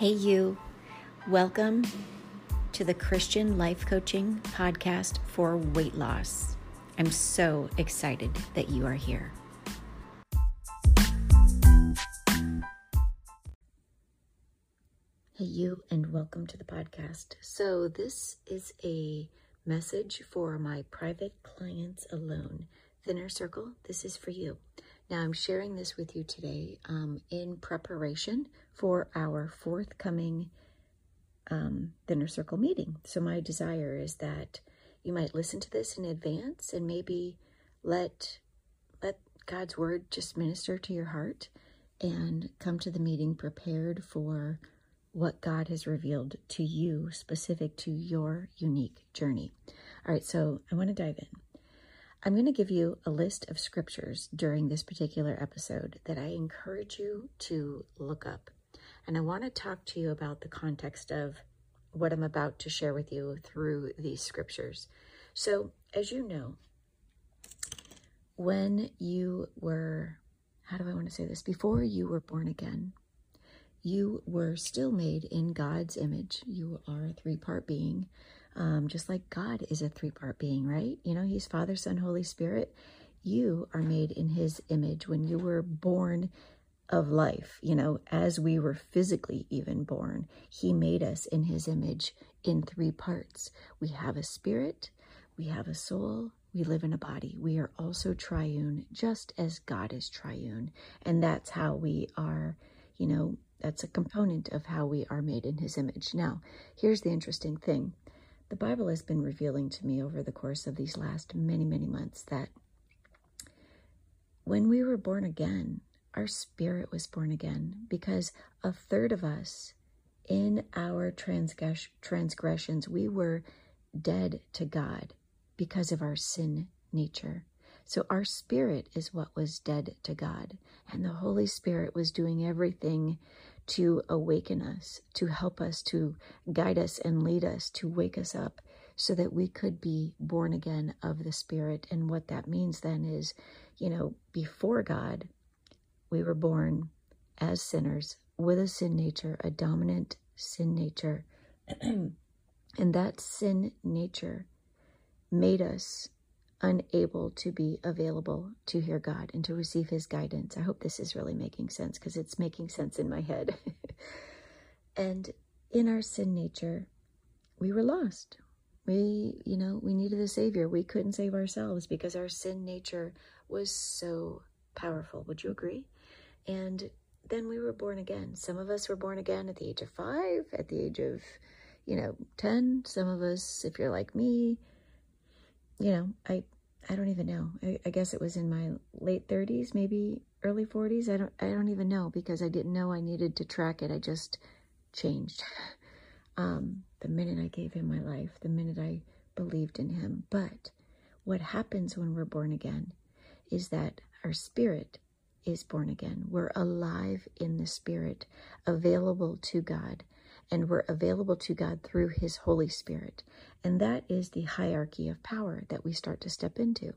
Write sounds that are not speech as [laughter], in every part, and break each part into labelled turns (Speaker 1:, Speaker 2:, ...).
Speaker 1: Hey, you. Welcome to the Christian Life Coaching Podcast for Weight Loss. I'm so excited that you are here. Hey, you, and welcome to the podcast. So, this is a message for my private clients alone. Thinner Circle, this is for you. Now, I'm sharing this with you today um, in preparation for our forthcoming um, Thinner Circle meeting. So, my desire is that you might listen to this in advance and maybe let let God's word just minister to your heart and come to the meeting prepared for what God has revealed to you specific to your unique journey. All right, so I want to dive in. I'm going to give you a list of scriptures during this particular episode that I encourage you to look up. And I want to talk to you about the context of what I'm about to share with you through these scriptures. So, as you know, when you were, how do I want to say this? Before you were born again, you were still made in God's image. You are a three part being um, just like God is a three part being, right? You know, He's Father, Son, Holy Spirit. You are made in His image when you were born of life, you know, as we were physically even born. He made us in His image in three parts. We have a spirit, we have a soul, we live in a body. We are also triune, just as God is triune. And that's how we are, you know, that's a component of how we are made in his image. Now, here's the interesting thing the Bible has been revealing to me over the course of these last many, many months that when we were born again, our spirit was born again because a third of us in our transgress- transgressions, we were dead to God because of our sin nature. So our spirit is what was dead to God, and the Holy Spirit was doing everything to awaken us, to help us, to guide us and lead us, to wake us up so that we could be born again of the Spirit. And what that means then is, you know, before God, we were born as sinners with a sin nature, a dominant sin nature. [clears throat] and that sin nature made us unable to be available to hear God and to receive His guidance. I hope this is really making sense because it's making sense in my head. [laughs] and in our sin nature, we were lost. We, you know, we needed a Savior. We couldn't save ourselves because our sin nature was so powerful. Would you agree? And then we were born again. Some of us were born again at the age of five, at the age of, you know, 10. Some of us, if you're like me, you know, I I don't even know. I, I, guess it was in my late 30s, maybe early 40s. I don't I don't even know because I didn't know I needed to track it. I just changed. [laughs] Um, the minute I gave him my life, the minute I believed in him. But what happens when we're born again is that our spirit is born again. We're alive in the spirit, available to God and we're available to God through His Holy Spirit. And that is the hierarchy of power that we start to step into.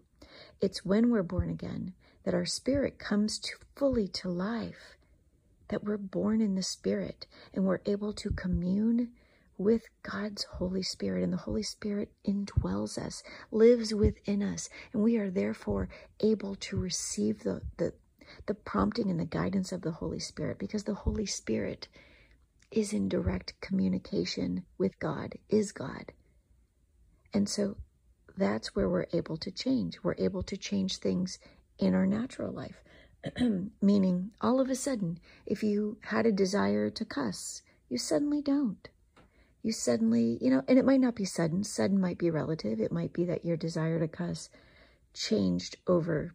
Speaker 1: It's when we're born again that our spirit comes to fully to life, that we're born in the Spirit and we're able to commune with God's Holy Spirit, and the Holy Spirit indwells us, lives within us, and we are therefore able to receive the, the, the prompting and the guidance of the Holy Spirit because the Holy Spirit is in direct communication with God, is God. And so that's where we're able to change. We're able to change things in our natural life. [clears throat] Meaning, all of a sudden, if you had a desire to cuss, you suddenly don't. You suddenly, you know, and it might not be sudden. Sudden might be relative. It might be that your desire to cuss changed over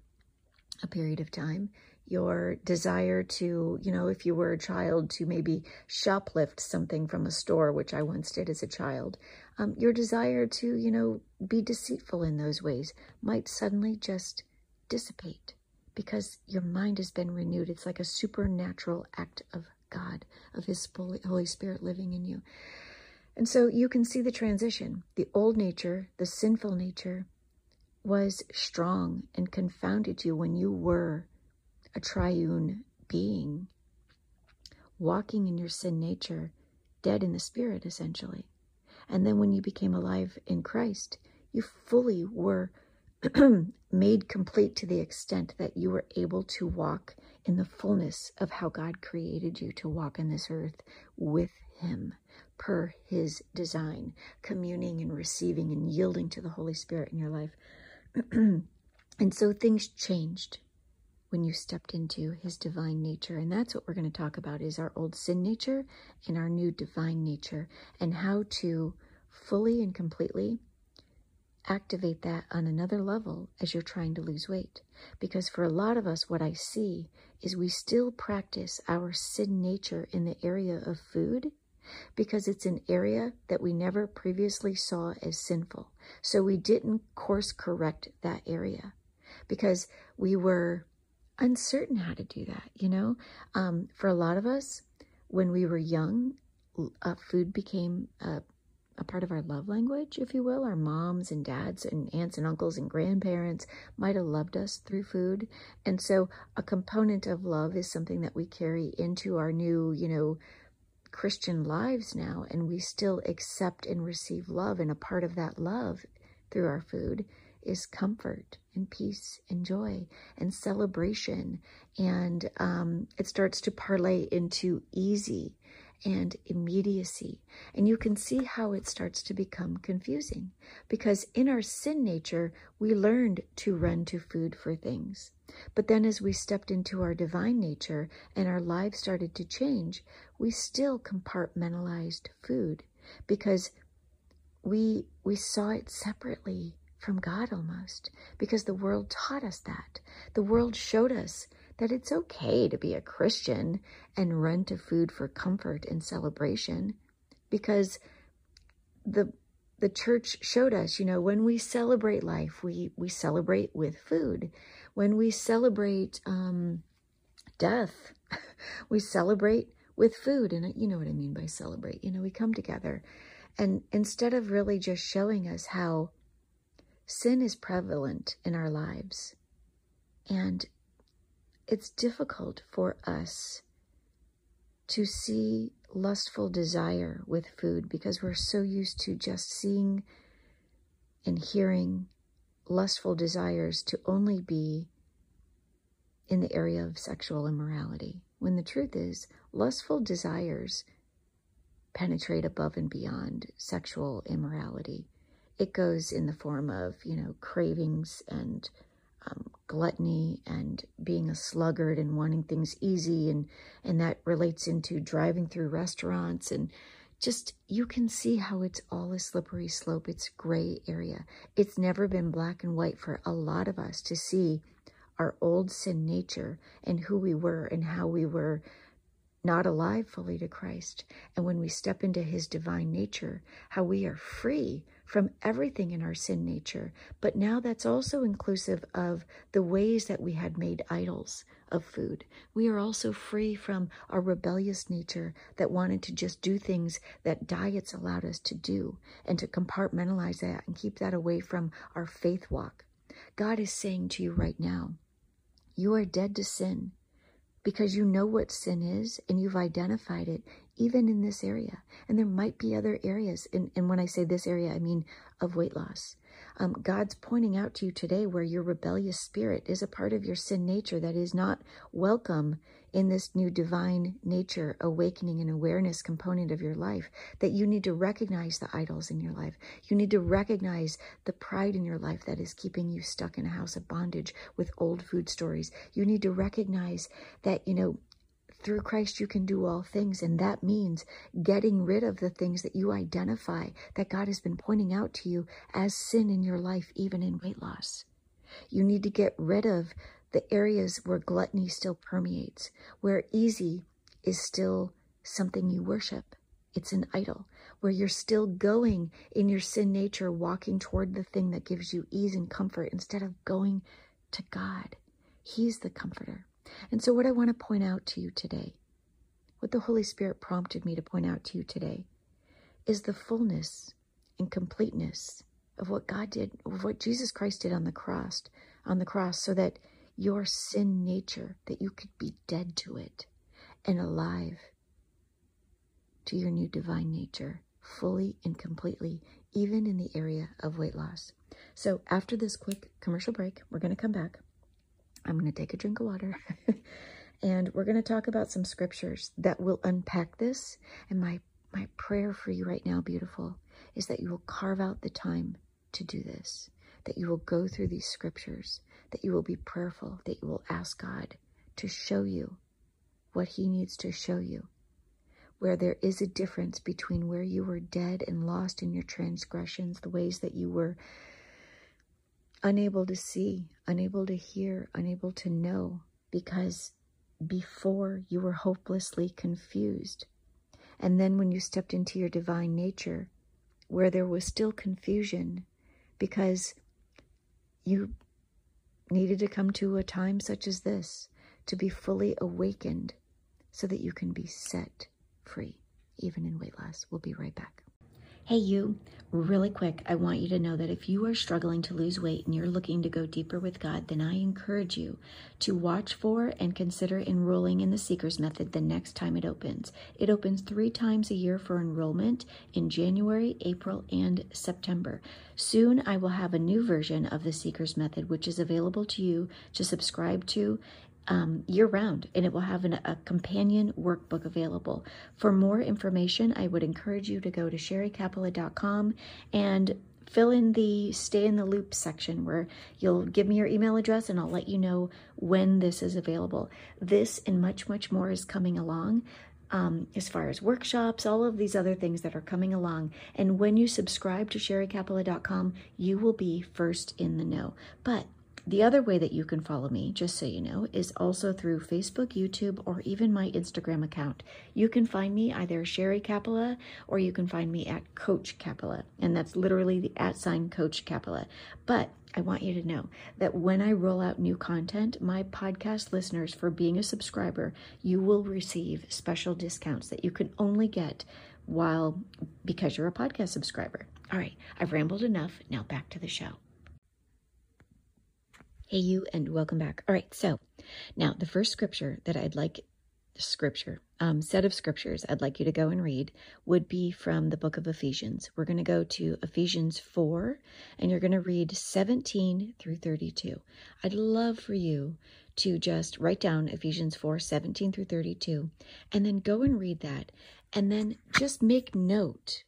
Speaker 1: a period of time your desire to, you know, if you were a child, to maybe shoplift something from a store, which I once did as a child, um, your desire to, you know, be deceitful in those ways might suddenly just dissipate because your mind has been renewed. It's like a supernatural act of God, of His Holy Spirit living in you. And so you can see the transition. The old nature, the sinful nature, was strong and confounded you when you were a triune being, walking in your sin nature, dead in the spirit, essentially. And then when you became alive in Christ, you fully were [clears throat] made complete to the extent that you were able to walk in the fullness of how God created you to walk in this earth with Him per His design, communing and receiving and yielding to the Holy Spirit in your life. [clears throat] and so things changed when you stepped into his divine nature and that's what we're going to talk about is our old sin nature and our new divine nature and how to fully and completely activate that on another level as you're trying to lose weight. Because for a lot of us, what I see is we still practice our sin nature in the area of food because it's an area that we never previously saw as sinful. So we didn't course correct that area because we were uncertain how to do that, you know? Um, for a lot of us, when we were young, uh, food became uh, a part of our love language, if you will. Our moms and dads and aunts and uncles and grandparents might have loved us through food. And so a component of love is something that we carry into our new, you know, Christian lives now. And we still accept and receive love. And a part of that love through our food is comfort and peace and joy and celebration. And um, it starts to parlay into easy and immediacy. And you can see how it starts to become confusing because in our sin nature, we learned to run to food for things. But then as we stepped into our divine nature and our lives started to change, we still compartmentalized food because we we saw it separately from God almost because the world taught us that. The world showed us that it's okay to be a Christian and run to food for comfort and celebration because the the church showed us, you know, when we celebrate life, we we celebrate with food. When we celebrate um, death, [laughs] we celebrate with food. And you know what I mean by celebrate. You know, we come together. And instead of really just showing us how sin is prevalent in our lives and it's difficult for us to see lustful desire with food because we're so used to just seeing and hearing lustful desires to only be in the area of sexual immorality. When the truth is, lustful desires penetrate above and beyond sexual immorality. It goes in the form of, you know, cravings and um, gluttony and being a sluggard and wanting things easy and and that relates into driving through restaurants and just you can see how it's all a slippery slope. It's gray area. It's never been black and white for a lot of us to see our old sin nature and who we were and how we were not alive fully to Christ. And when we step into his divine nature how we are free from everything in our sin nature. But now that's also inclusive of the ways that we had made idols of food. We are also free from our rebellious nature that wanted to just do things that diets allowed us to do and to compartmentalize that and keep that away from our faith walk. God is saying to you right now, you are dead to sin because you know what sin is and you've identified it even in this area. And there might be other areas. And, and when I say this area, I mean of weight loss. Um, God's pointing out to you today where your rebellious spirit is a part of your sin nature that is not welcome in this new divine nature, awakening and awareness component of your life. That you need to recognize the idols in your life. You need to recognize the pride in your life that is keeping you stuck in a house of bondage with old food stories. You need to recognize that, you know, through Christ, you can do all things. And that means getting rid of the things that you identify that God has been pointing out to you as sin in your life, even in weight loss. You need to get rid of the areas where gluttony still permeates, where easy is still something you worship. It's an idol, where you're still going in your sin nature, walking toward the thing that gives you ease and comfort instead of going to God. He's the comforter. And so, what I want to point out to you today, what the Holy Spirit prompted me to point out to you today, is the fullness and completeness of what God did, of what Jesus Christ did on the cross, on the cross, so that your sin nature, that you could be dead to it and alive to your new divine nature fully and completely, even in the area of weight loss. So, after this quick commercial break, we're going to come back. I'm going to take a drink of water [laughs] and we're going to talk about some scriptures that will unpack this. And my, my prayer for you right now, beautiful, is that you will carve out the time to do this, that you will go through these scriptures, that you will be prayerful, that you will ask God to show you what He needs to show you where there is a difference between where you were dead and lost in your transgressions, the ways that you were unable to see, unable to hear, unable to know, because before you were hopelessly confused. And then when you stepped into your divine nature, where there was still confusion, because you needed to come to a time such as this to be fully awakened so that you can be set free, even in weight loss. We'll be right back. Hey, you, really quick, I want you to know that if you are struggling to lose weight and you're looking to go deeper with God, then I encourage you to watch for and consider enrolling in the Seekers Method the next time it opens. It opens three times a year for enrollment in January, April, and September. Soon I will have a new version of the Seekers Method, which is available to you to subscribe to um, year round, and it will have an, a companion workbook available. For more information, I would encourage you to go to sherrycapella.com and fill in the stay in the loop section where you'll give me your email address and I'll let you know when this is available. This and much, much more is coming along. Um, as far as workshops, all of these other things that are coming along. And when you subscribe to sherrycapella.com, you will be first in the know. But the other way that you can follow me, just so you know, is also through Facebook, YouTube, or even my Instagram account. You can find me either Sherry Capella or you can find me at Coach Capella, and that's literally the at sign Coach Capella. But I want you to know that when I roll out new content, my podcast listeners, for being a subscriber, you will receive special discounts that you can only get while because you're a podcast subscriber. All right, I've rambled enough. Now back to the show. Hey, you, and welcome back. All right, so now the first scripture that I'd like, scripture, um, set of scriptures I'd like you to go and read would be from the book of Ephesians. We're going to go to Ephesians 4, and you're going to read 17 through 32. I'd love for you to just write down Ephesians 4, 17 through 32, and then go and read that, and then just make note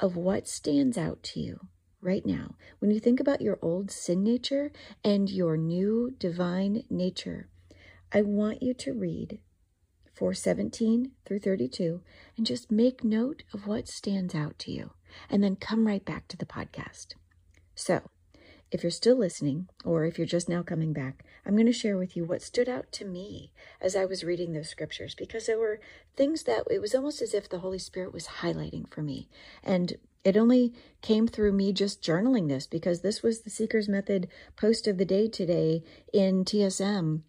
Speaker 1: of what stands out to you right now, when you think about your old sin nature and your new divine nature, I want you to read 417 through 32 and just make note of what stands out to you and then come right back to the podcast. So, if you're still listening, or if you're just now coming back, I'm going to share with you what stood out to me as I was reading those scriptures because there were things that it was almost as if the Holy Spirit was highlighting for me. And it only came through me just journaling this because this was the Seeker's Method post of the day today in TSM.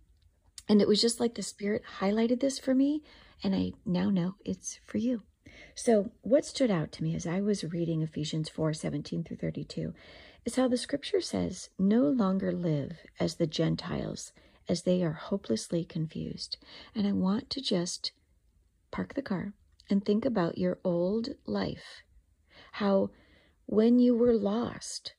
Speaker 1: And it was just like the Spirit highlighted this for me, and I now know it's for you. So, what stood out to me as I was reading Ephesians 4 17 through 32 is how the scripture says, No longer live as the Gentiles, as they are hopelessly confused. And I want to just park the car and think about your old life how when you were lost,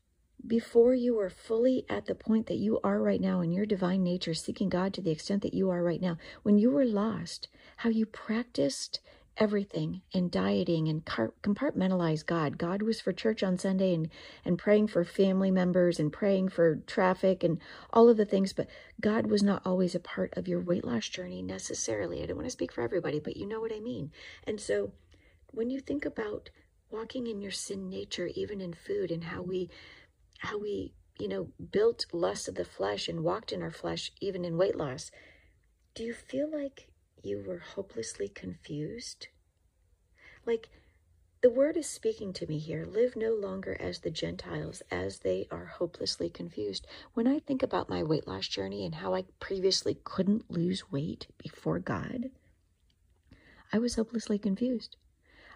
Speaker 1: before you were fully at the point that you are right now in your divine nature, seeking God to the extent that you are right now, when you were lost, how you practiced everything and dieting and compartmentalized God. God was for church on Sunday and, and praying for family members and praying for traffic and all of the things, but God was not always a part of your weight loss journey necessarily. I don't want to speak for everybody, but you know what I mean. And so when you think about walking in your sin nature even in food and how we how we you know built lust of the flesh and walked in our flesh even in weight loss do you feel like you were hopelessly confused like the word is speaking to me here. Live no longer as the Gentiles, as they are hopelessly confused. When I think about my weight loss journey and how I previously couldn't lose weight before God, I was hopelessly confused.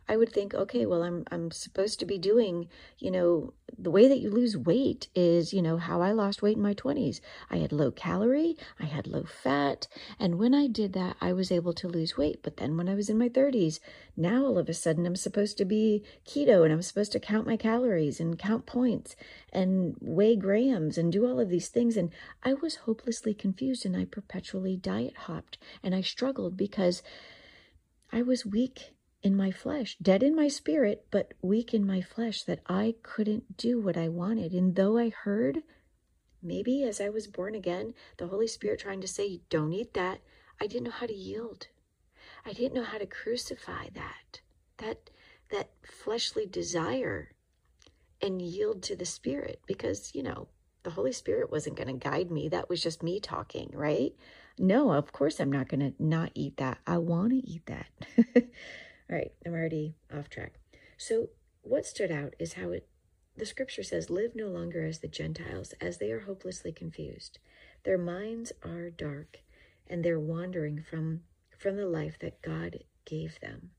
Speaker 1: I would think, okay, well, I'm I'm supposed to be doing, you know, the way that you lose weight is, you know, how I lost weight in my 20s. I had low calorie, I had low fat, and when I did that, I was able to lose weight. But then when I was in my 30s, now all of a sudden I'm supposed to be keto and I'm supposed to count my calories and count points and weigh grams and do all of these things and I was hopelessly confused and I perpetually diet hopped and I struggled because I was weak in my flesh, dead in my spirit, but weak in my flesh, that I couldn't do what I wanted. And though I heard, maybe as I was born again, the Holy Spirit trying to say, don't eat that, I didn't know how to yield. I didn't know how to crucify that, that, that fleshly desire and yield to the Spirit because, you know, the Holy Spirit wasn't going to guide me. That was just me talking, right? No, of course I'm not going to not eat that. I want to eat that. [laughs] All right, I'm already off track. So, what stood out is how it the scripture says, Live no longer as the Gentiles, as they are hopelessly confused. Their minds are dark, and they're wandering from, from the life that God gave them.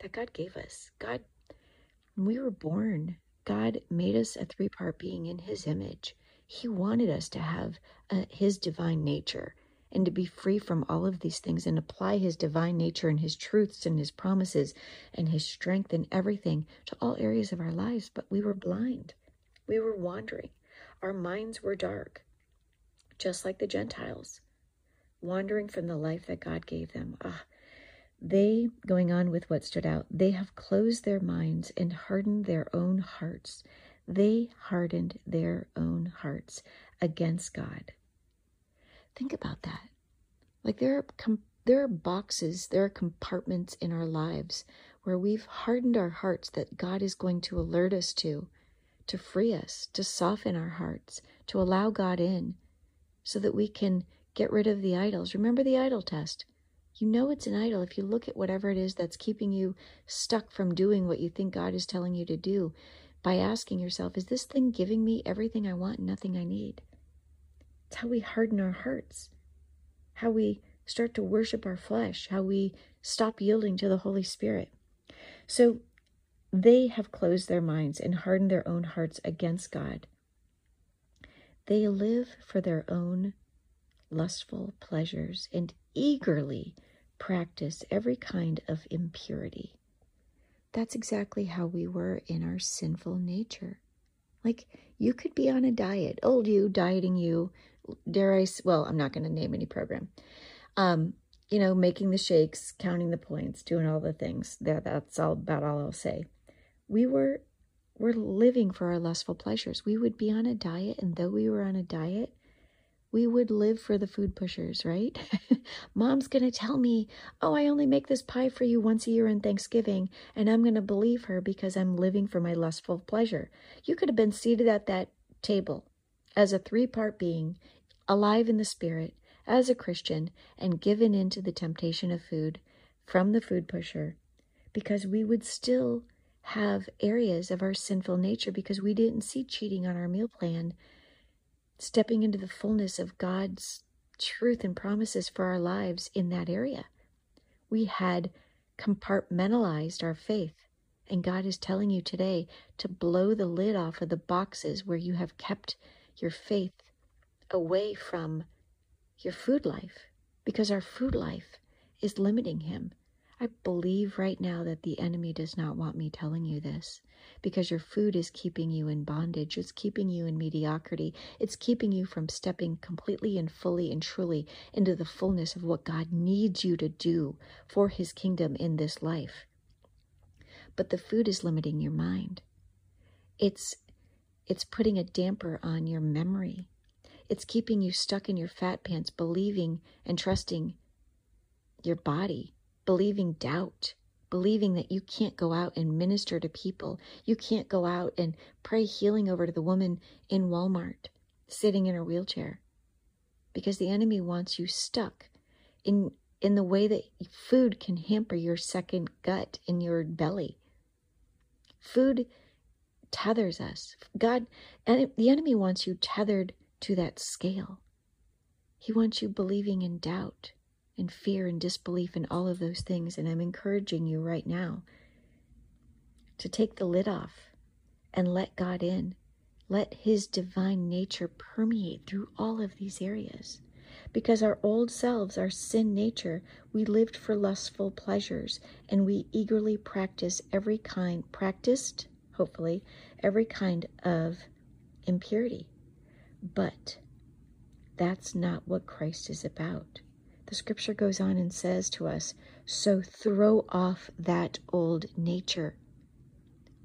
Speaker 1: that God gave us. God, we were born, God made us a three part being in His image. He wanted us to have uh, His divine nature and to be free from all of these things and apply his divine nature and his truths and his promises and his strength and everything to all areas of our lives. But we were blind. We were wandering. Our minds were dark, just like the Gentiles, wandering from the life that God gave them. Ah, they, going on with what stood out, they have closed their minds and hardened their own hearts. They hardened their own hearts against God. Think about that. Like there are com- there are boxes, there are compartments in our lives where we've hardened our hearts that God is going to alert us to, to free us, to soften our hearts, to allow God in, so that we can get rid of the idols. Remember the idol test. You know it's an idol if you look at whatever it is that's keeping you stuck from doing what you think God is telling you to do by asking yourself, is this thing giving me everything I want and nothing I need? It's how we harden our hearts, how we start to worship our flesh, how we stop yielding to the Holy Spirit. So they have closed their minds and hardened their own hearts against God. They live for their own lustful pleasures and eagerly practice every kind of impurity. That's exactly how we were in our sinful nature. Like you could be on a diet, old you, dieting you, dare I, well, I'm not going to name any program. Um, you know, making the shakes, counting the points, doing all the things. That that's all about all I'll say. We were we're living for our lustful pleasures. We would be on a diet, and though we were on a diet, we would live for the food pushers, right? [laughs] Mom's going to tell me, oh, I only make this pie for you once a year in Thanksgiving, and I'm going to believe her because I'm living for my lustful pleasure. You could have been seated at that table as a three part being, alive in the spirit, as a Christian, and given into the temptation of food from the food pusher, because we would still have areas of our sinful nature because we didn't see cheating on our meal plan, stepping into the fullness of God's truth and promises for our lives in that area. We had compartmentalized our faith. And God is telling you today to blow the lid off of the boxes where you have kept your faith away from your food life because our food life is limiting him. I believe right now that the enemy does not want me telling you this because your food is keeping you in bondage. It's keeping you in mediocrity. It's keeping you from stepping completely and fully and truly into the fullness of what God needs you to do for his kingdom in this life. But the food is limiting your mind. It's it's putting a damper on your memory. It's keeping you stuck in your fat pants, believing and trusting your body, believing doubt, believing that you can't go out and minister to people. You can't go out and pray healing over to the woman in Walmart sitting in her wheelchair because the enemy wants you stuck in in the way that food can hamper your second gut in your belly. Food tethers us. God, and the enemy wants you tethered to that scale. He wants you believing in doubt. and fear and disbelief and all of those things. And I'm encouraging you right now to take the lid off and let God in. Let His divine nature permeate through all of these areas. Because our old selves, our sin nature, we lived for lustful pleasures and we eagerly practice every kind, practiced, hopefully, every kind of impurity. But that's not what Christ is about. The scripture goes on and says to us, So throw off that old nature.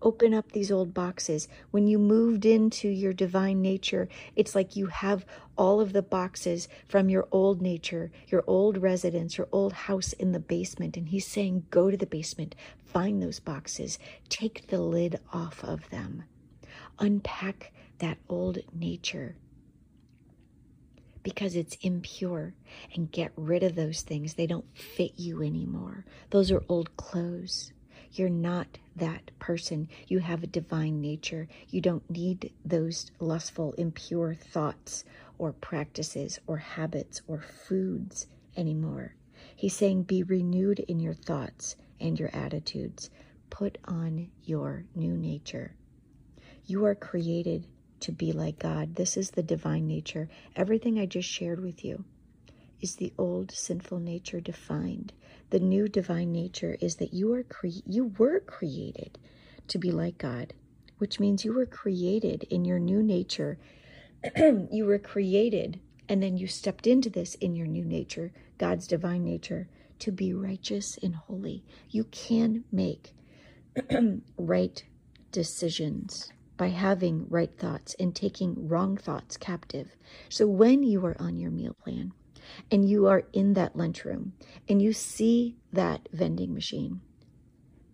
Speaker 1: Open up these old boxes. When you moved into your divine nature, it's like you have all of the boxes from your old nature, your old residence, your old house in the basement. And he's saying, Go to the basement, find those boxes, take the lid off of them, unpack that old nature because it's impure and get rid of those things. They don't fit you anymore. Those are old clothes. You're not that person. You have a divine nature. You don't need those lustful, impure thoughts or practices or habits or foods anymore. He's saying, be renewed in your thoughts and your attitudes. Put on your new nature. You are created to be like God. This is the divine nature. Everything I just shared with you is the old sinful nature defined. The new divine nature is that you are cre- you were created to be like God, which means you were created in your new nature. [clears throat] you were created and then you stepped into this in your new nature, God's divine nature, to be righteous and holy. You can make [clears throat] right decisions by having right thoughts and taking wrong thoughts captive. So when you are on your meal plan and you are in that lunchroom and you see that vending machine,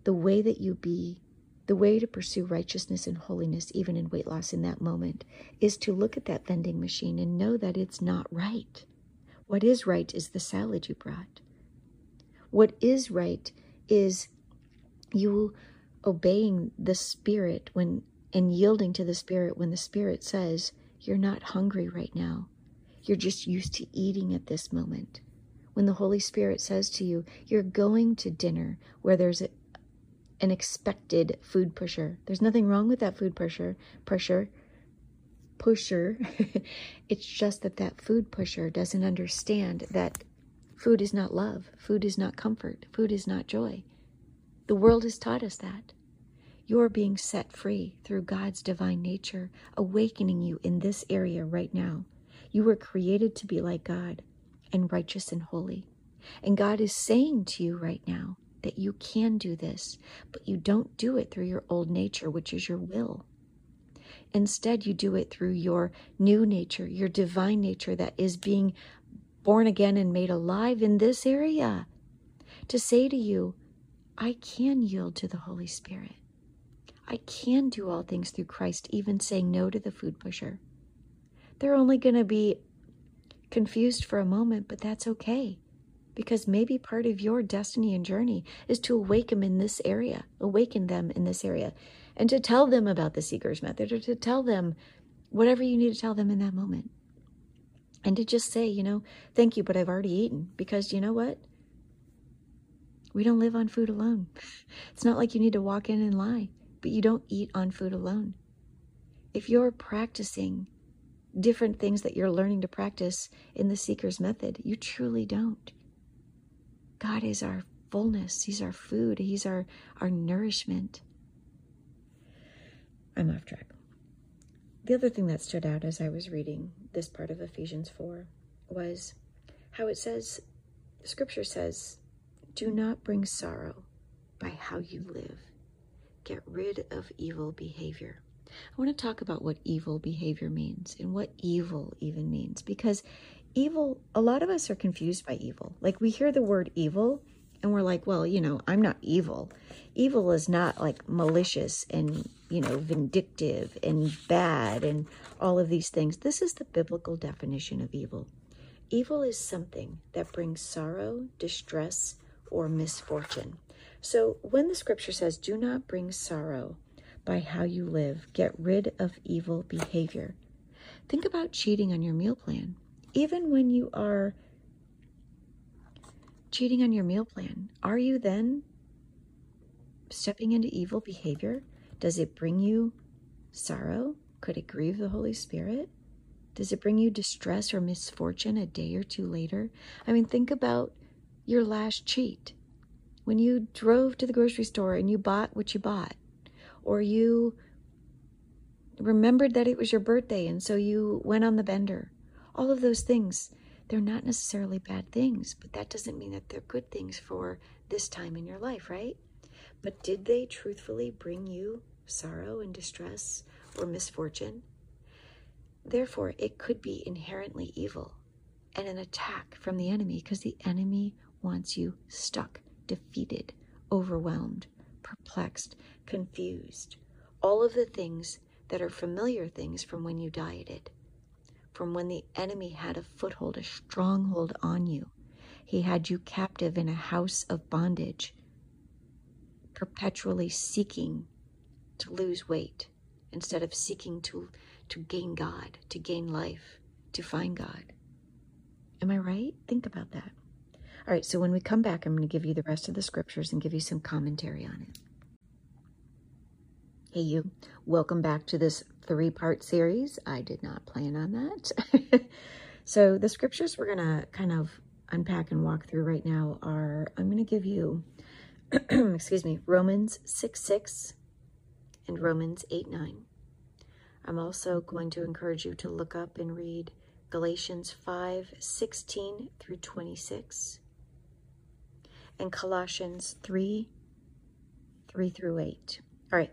Speaker 1: the way that you be, the way to pursue righteousness and holiness, even in weight loss in that moment, is to look at that vending machine and know that it's not right. What is right is the salad you brought. What is right is you obeying the Spirit when and yielding to the Spirit when the Spirit says, You're not hungry right now. You're just used to eating at this moment. When the Holy Spirit says to you, You're going to dinner where there's a, an expected food pusher. There's nothing wrong with that food pusher. Pressure. Pusher. [laughs] it's just that that food pusher doesn't understand that food is not love. Food is not comfort. Food is not joy. The world has taught us that. You're being set free through God's divine nature, awakening you in this area right now. You were created to be like God and righteous and holy. And God is saying to you right now that you can do this, but you don't do it through your old nature, which is your will. Instead, you do it through your new nature, your divine nature that is being born again and made alive in this area. To say to you, I can yield to the Holy Spirit. I can do all things through Christ, even saying no to the food pusher. They're only going to be confused for a moment, but that's okay. Because maybe part of your destiny and journey is to awaken them in this area, awaken them in this area, and to tell them about the seeker's method or to tell them whatever you need to tell them in that moment. And to just say, you know, thank you, but I've already eaten. Because you know what? We don't live on food alone. [laughs] It's not like you need to walk in and lie but you don't eat on food alone. If you're practicing different things that you're learning to practice in the Seeker's method, you truly don't. God is our fullness, He's our food, He's our, our nourishment. I'm off track. The other thing that stood out as I was reading this part of Ephesians 4 was how it says, Scripture says, do not bring sorrow by how you live get rid of evil behavior. I want to talk about what evil behavior means and what evil even means because evil, a lot of us are confused by evil. Like we hear the word evil and we're like, well, you know, I'm not evil. Evil is not like malicious and, you know, vindictive and bad and all of these things. This is the biblical definition of evil. Evil is something that brings sorrow, distress, or misfortune. So when the scripture says, do not bring sorrow by how you live, get rid of evil behavior. Think about cheating on your meal plan. Even when you are cheating on your meal plan, are you then stepping into evil behavior? Does it bring you sorrow? Could it grieve the Holy Spirit? Does it bring you distress or misfortune a day or two later? I mean, think about your last cheat. When you drove to the grocery store and you bought what you bought, or you remembered that it was your birthday and so you went on the bender. All of those things, they're not necessarily bad things, but that doesn't mean that they're good things for this time in your life, right? But did they truthfully bring you sorrow and distress or misfortune? Therefore, it could be inherently evil and an attack from the enemy because the enemy wants you stuck, defeated, overwhelmed, perplexed, confused. All of the things that are familiar things from when you dieted, from when the enemy had a foothold, a stronghold on you. He had you captive in a house of bondage, perpetually seeking to lose weight instead of seeking to, to gain God, to gain life, to find God. Am I right? Think about that. All right, so when we come back, I'm going to give you the rest of the scriptures and give you some commentary on it. Hey, you. Welcome back to this three part series. I did not plan on that. [laughs] so, the scriptures we're going to kind of unpack and walk through right now are I'm going to give you, [clears throat] excuse me, Romans 6 6 and Romans 8 9. I'm also going to encourage you to look up and read Galatians 5 16 through 26 and Colossians 3 3 through 8. All right.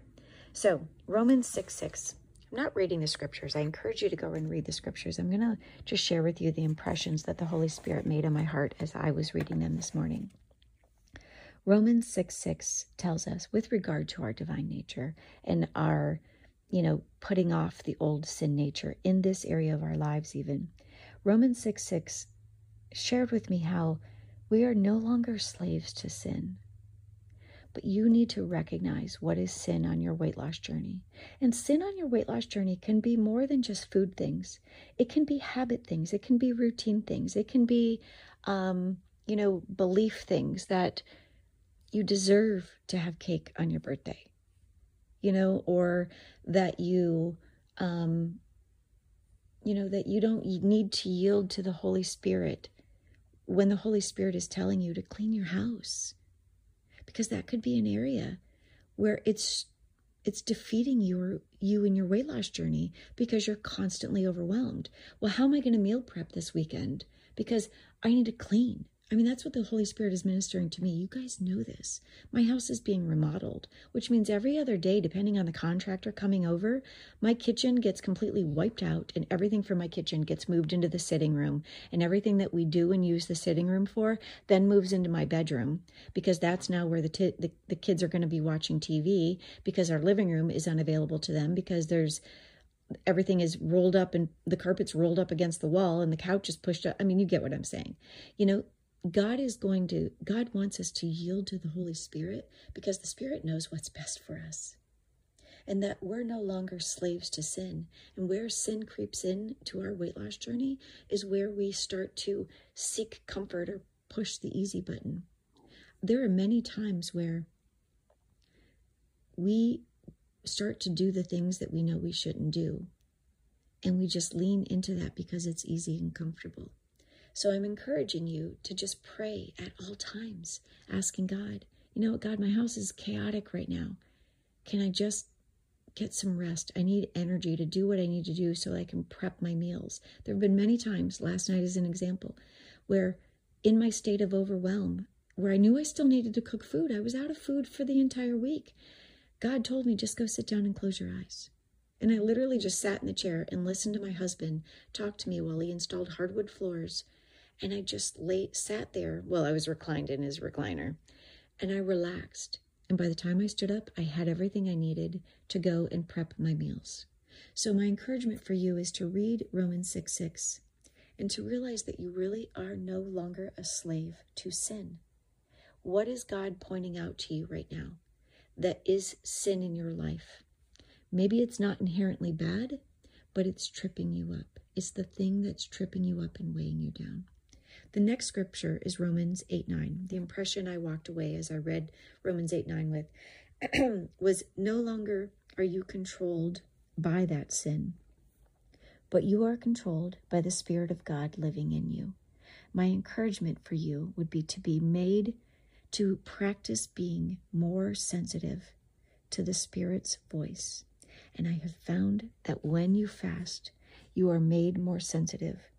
Speaker 1: So, Romans 6 6. I'm not reading the scriptures. I encourage you to go and read the scriptures. I'm going to just share with you the impressions that the Holy Spirit made on my heart as I was reading them this morning. Romans 6 6 tells us, with regard to our divine nature and our, you know, putting off the old sin nature in this area of our lives, even, Romans 6 6 shared with me how we are no longer slaves to sin. But you need to recognize what is sin on your weight loss journey. And sin on your weight loss journey can be more than just food things, it can be habit things, it can be routine things, it can be, um, you know, belief things that you deserve to have cake on your birthday, you know, or that you, um, you know, that you don't need to yield to the Holy Spirit when the Holy Spirit is telling you to clean your house because that could be an area where it's it's defeating your you in your weight loss journey because you're constantly overwhelmed. Well, how am I going to meal prep this weekend? Because I need to clean. I mean, that's what the Holy Spirit is ministering to me. You guys know this. My house is being remodeled, which means every other day, depending on the contractor coming over, my kitchen gets completely wiped out and everything from my kitchen gets moved into the sitting room. And everything that we do and use the sitting room for then moves into my bedroom because that's now where the, t- the, the kids are going to be watching TV because our living room is unavailable to them because there's everything is rolled up and the carpet's rolled up against the wall and the couch is pushed up. I mean, you get what I'm saying. You know, God is going to, God wants us to yield to the Holy Spirit because the Spirit knows what's best for us. And that we're no longer slaves to sin. And where sin creeps in to our weight loss journey is where we start to seek comfort or push the easy button. There are many times where we start to do the things that we know we shouldn't do. And we just lean into that because it's easy and comfortable. So I'm encouraging you to just pray at all times, asking God, you know, God, my house is chaotic right now. Can I just get some rest? I need energy to do what I need to do so I can prep my meals. There have been many times, last night is an example, where in my state of overwhelm, where I knew I still needed to cook food, I was out of food for the entire week. God told me, just go sit down and close your eyes. And I literally just sat in the chair and listened to my husband talk to me while he installed hardwood floors and I just lay sat there. Well, I was reclined in his recliner, and I relaxed. And by the time I stood up, I had everything I needed to go and prep my meals. So my encouragement for you is to read Romans 6 6 and to realize that you really are no longer a slave to sin. What is God pointing out to you right now that is sin in your life? Maybe it's not inherently bad, but it's tripping you up. It's the thing that's tripping you up and weighing you down. The next scripture is Romans 8 9. The impression I walked away as I read Romans 8 9 with [clears throat] was no longer are you controlled by that sin, but you are controlled by the Spirit of God living in you. My encouragement for you would be to be made to practice being more sensitive to the Spirit's voice. And I have found that when you fast, you are made more sensitive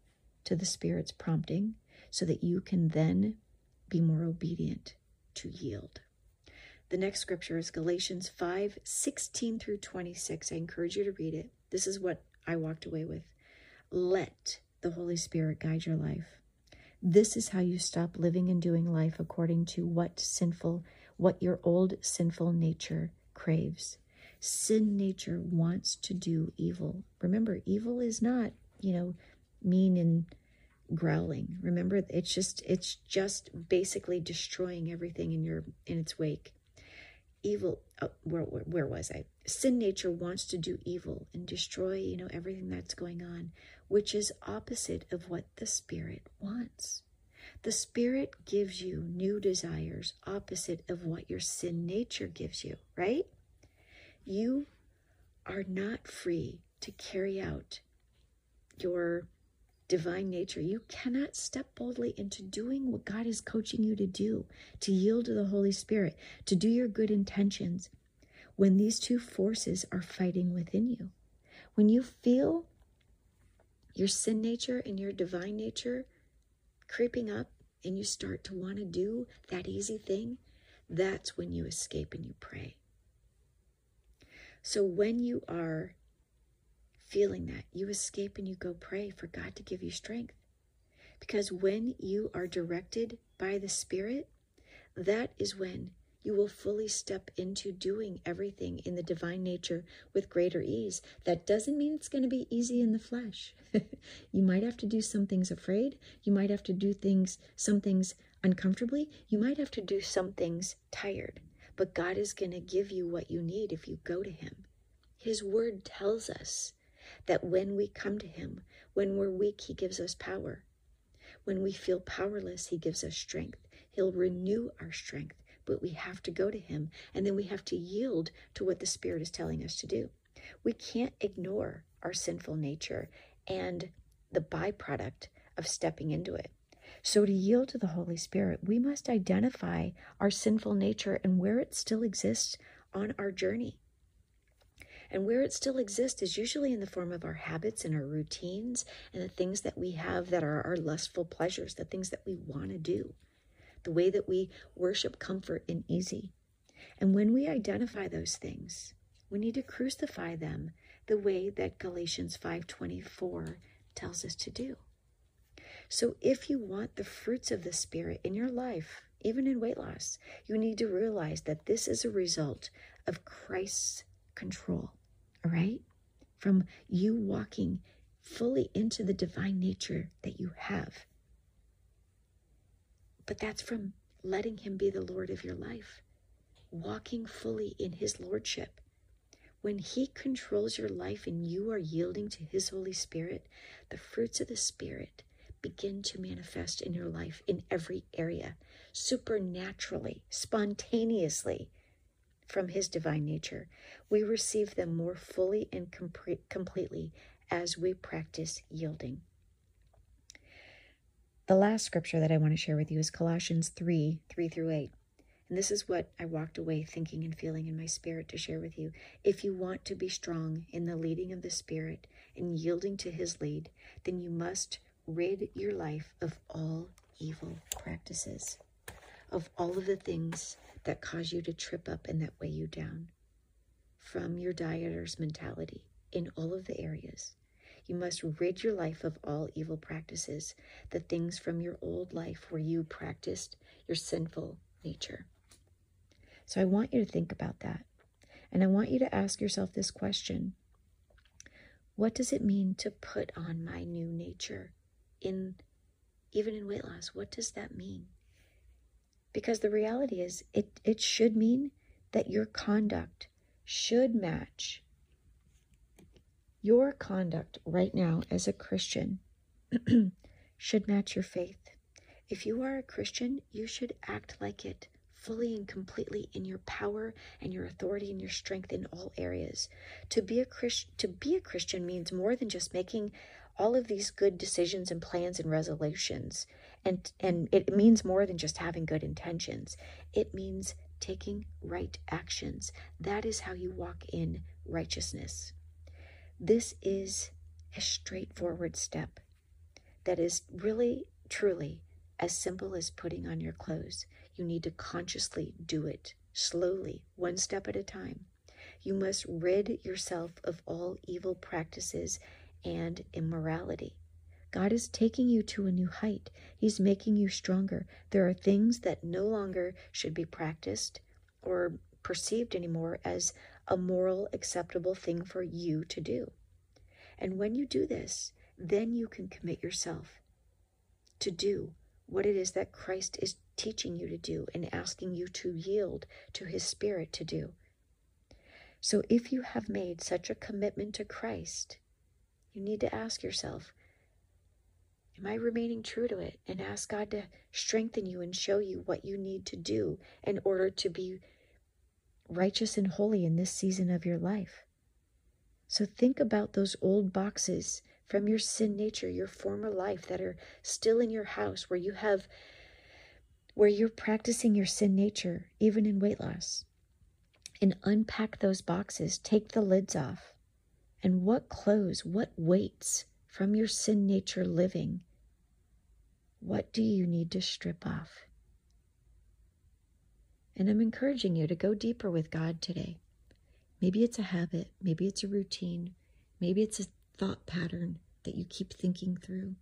Speaker 1: to the Spirit's prompting so that you can then be more obedient to yield. The next scripture is Galatians 5 16 through 26. I encourage you to read it. This is what I walked away with. Let the Holy Spirit guide your life. This is how you stop living and doing life according to what sinful, what your old sinful nature craves. Sin nature wants to do evil. Remember, evil is not, you know, mean and growling. Remember, it's just it's just basically destroying everything in your in its wake. Evil. Oh, where, where where was I? Sin nature wants to do evil and destroy, you know, everything that's going on, which is opposite of what the spirit wants. The spirit gives you new desires, opposite of what your sin nature gives you, right? You are not free to carry out your divine nature. You cannot step boldly into doing what God is coaching you to do, to yield to the Holy Spirit, to do your good intentions when these two forces are fighting within you. When you feel your sin nature and your divine nature creeping up and you start to want to do that easy thing, that's when you escape and you pray. So when you are feeling that, you escape and you go pray for God to give you strength. Because when you are directed by the Spirit, that is when you will fully step into doing everything in the divine nature with greater ease. That doesn't mean it's going to be easy in the flesh. [laughs] you might have to do some things afraid. You might have to do things, some things uncomfortably. You might have to do some things tired. But God is going to give you what you need if you go to Him. His word tells us that when we come to Him, when we're weak, He gives us power. When we feel powerless, He gives us strength. He'll renew our strength, but we have to go to Him and then we have to yield to what the Spirit is telling us to do. We can't ignore our sinful nature and the byproduct of stepping into it. So, to yield to the Holy Spirit, we must identify our sinful nature and where it still exists on our journey. And where it still exists is usually in the form of our habits and our routines and the things that we have that are our lustful pleasures, the things that we want to do, the way that we worship comfort and easy. And when we identify those things, we need to crucify them the way that Galatians 5:24 tells us to do. So if you want the fruits of the spirit in your life, even in weight loss, you need to realize that this is a result of Christ's control all right? From you walking fully into the divine nature that you have. But that's from letting Him be the Lord of your life, walking fully in His Lordship. When He controls your life and you are yielding to His Holy Spirit, the fruits of the Spirit begin to manifest in your life in every area, supernaturally, spontaneously from his divine nature. We receive them more fully and com- completely as we practice yielding. The last scripture that I want to share with you is Colossians 3 3 through 8. And this is what I walked away thinking and feeling in my spirit to share with you. If you want to be strong in the leading of the Spirit and yielding to His lead, then you must rid your life of all evil practices, of all of the things that cause you to trip up and that weigh you down from your dieter's mentality in all of the areas. You must rid your life of all evil practices, the things from your old life where you practiced your sinful nature. So I want you to think about that. And I want you to ask yourself this question What does it mean to put on my new nature in even in weight loss? What does that mean? Because the reality is, it, it should mean that your conduct should match your conduct right now as a Christian [clears throat] should match your faith. If you are a Christian, you should act like it fully and completely in your power and your authority and your strength in all areas. To be a Christ, to be a Christian means more than just making all of these good decisions and plans and resolutions. And and it means more than just having good intentions. It means taking right actions. That is how you walk in righteousness. This is a straightforward step that is really, truly as simple as putting on your clothes. You need to consciously do it, slowly, one step at a time. You must rid yourself of all evil practices and immorality. God is taking you to a new height. He's making you stronger. There are things that no longer should be practiced or perceived anymore as a moral, acceptable thing for you to do. And when you do this, then you can commit yourself to do what it is that Christ is teaching you to do and asking you to yield to his spirit to do. So if you have made such a commitment to Christ, you need to ask yourself, Am I remaining true to it? And ask God to strengthen you and show you what you need to do in order to be righteous and holy in this season of your life. So think about those old boxes from your sin nature, your former life that are still in your house where you have where you're practicing your sin nature even in weight loss. And unpack those boxes, take the lids off. And what clothes, what weights from your sin nature living, what do you need to strip off? And I'm encouraging you to go deeper with God today. Maybe it's a habit, maybe it's a routine, maybe it's a thought pattern that you keep thinking through.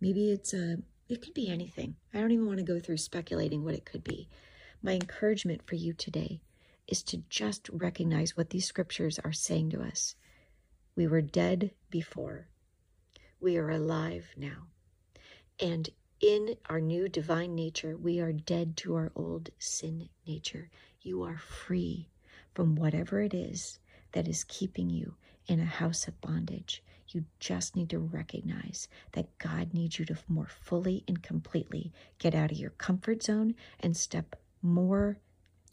Speaker 1: Maybe it's a, it could be anything. I don't even want to go through speculating what it could be. My encouragement for you today is to just recognize what these scriptures are saying to us. We were dead before, we are alive now. And in our new divine nature, we are dead to our old sin nature. You are free from whatever it is that is keeping you in a house of bondage. You just need to recognize that God needs you to more fully and completely get out of your comfort zone and step more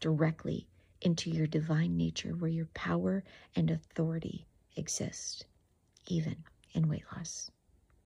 Speaker 1: directly into your divine nature where your power and authority exist, even in weight loss.